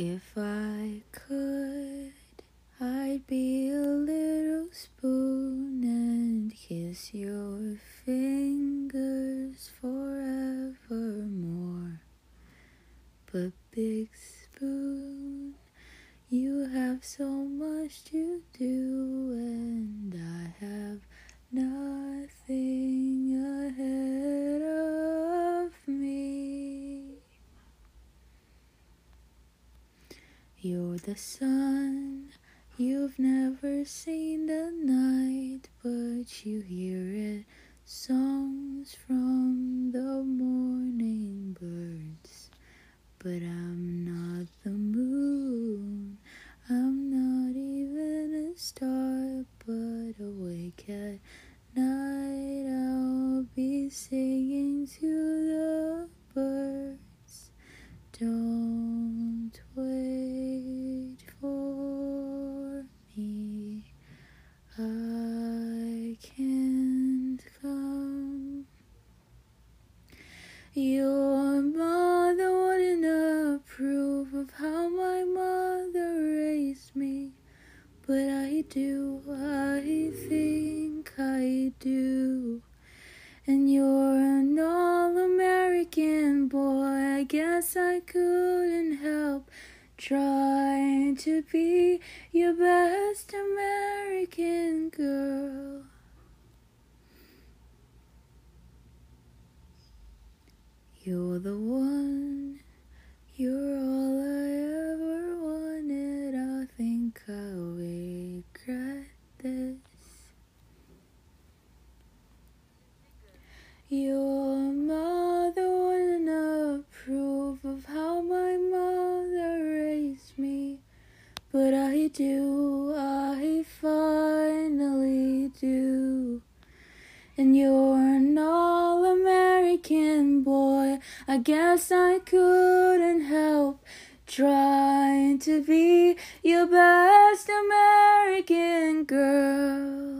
If I could, I'd be a little spoon and kiss your fingers forevermore. But big spoon, you have so much to do, You're the sun, you've never seen the night, but you hear it songs from the morning birds. But I'm not the moon, I'm not even a star, but awake at night I'll be singing to the birds. Don't but I do, I think I do. And you're an all American boy, I guess I couldn't help trying to be your best American girl. You're the Your mother wouldn't approve of how my mother raised me, but I do, I finally do. And you're an all American boy. I guess I couldn't help trying to be your best American girl.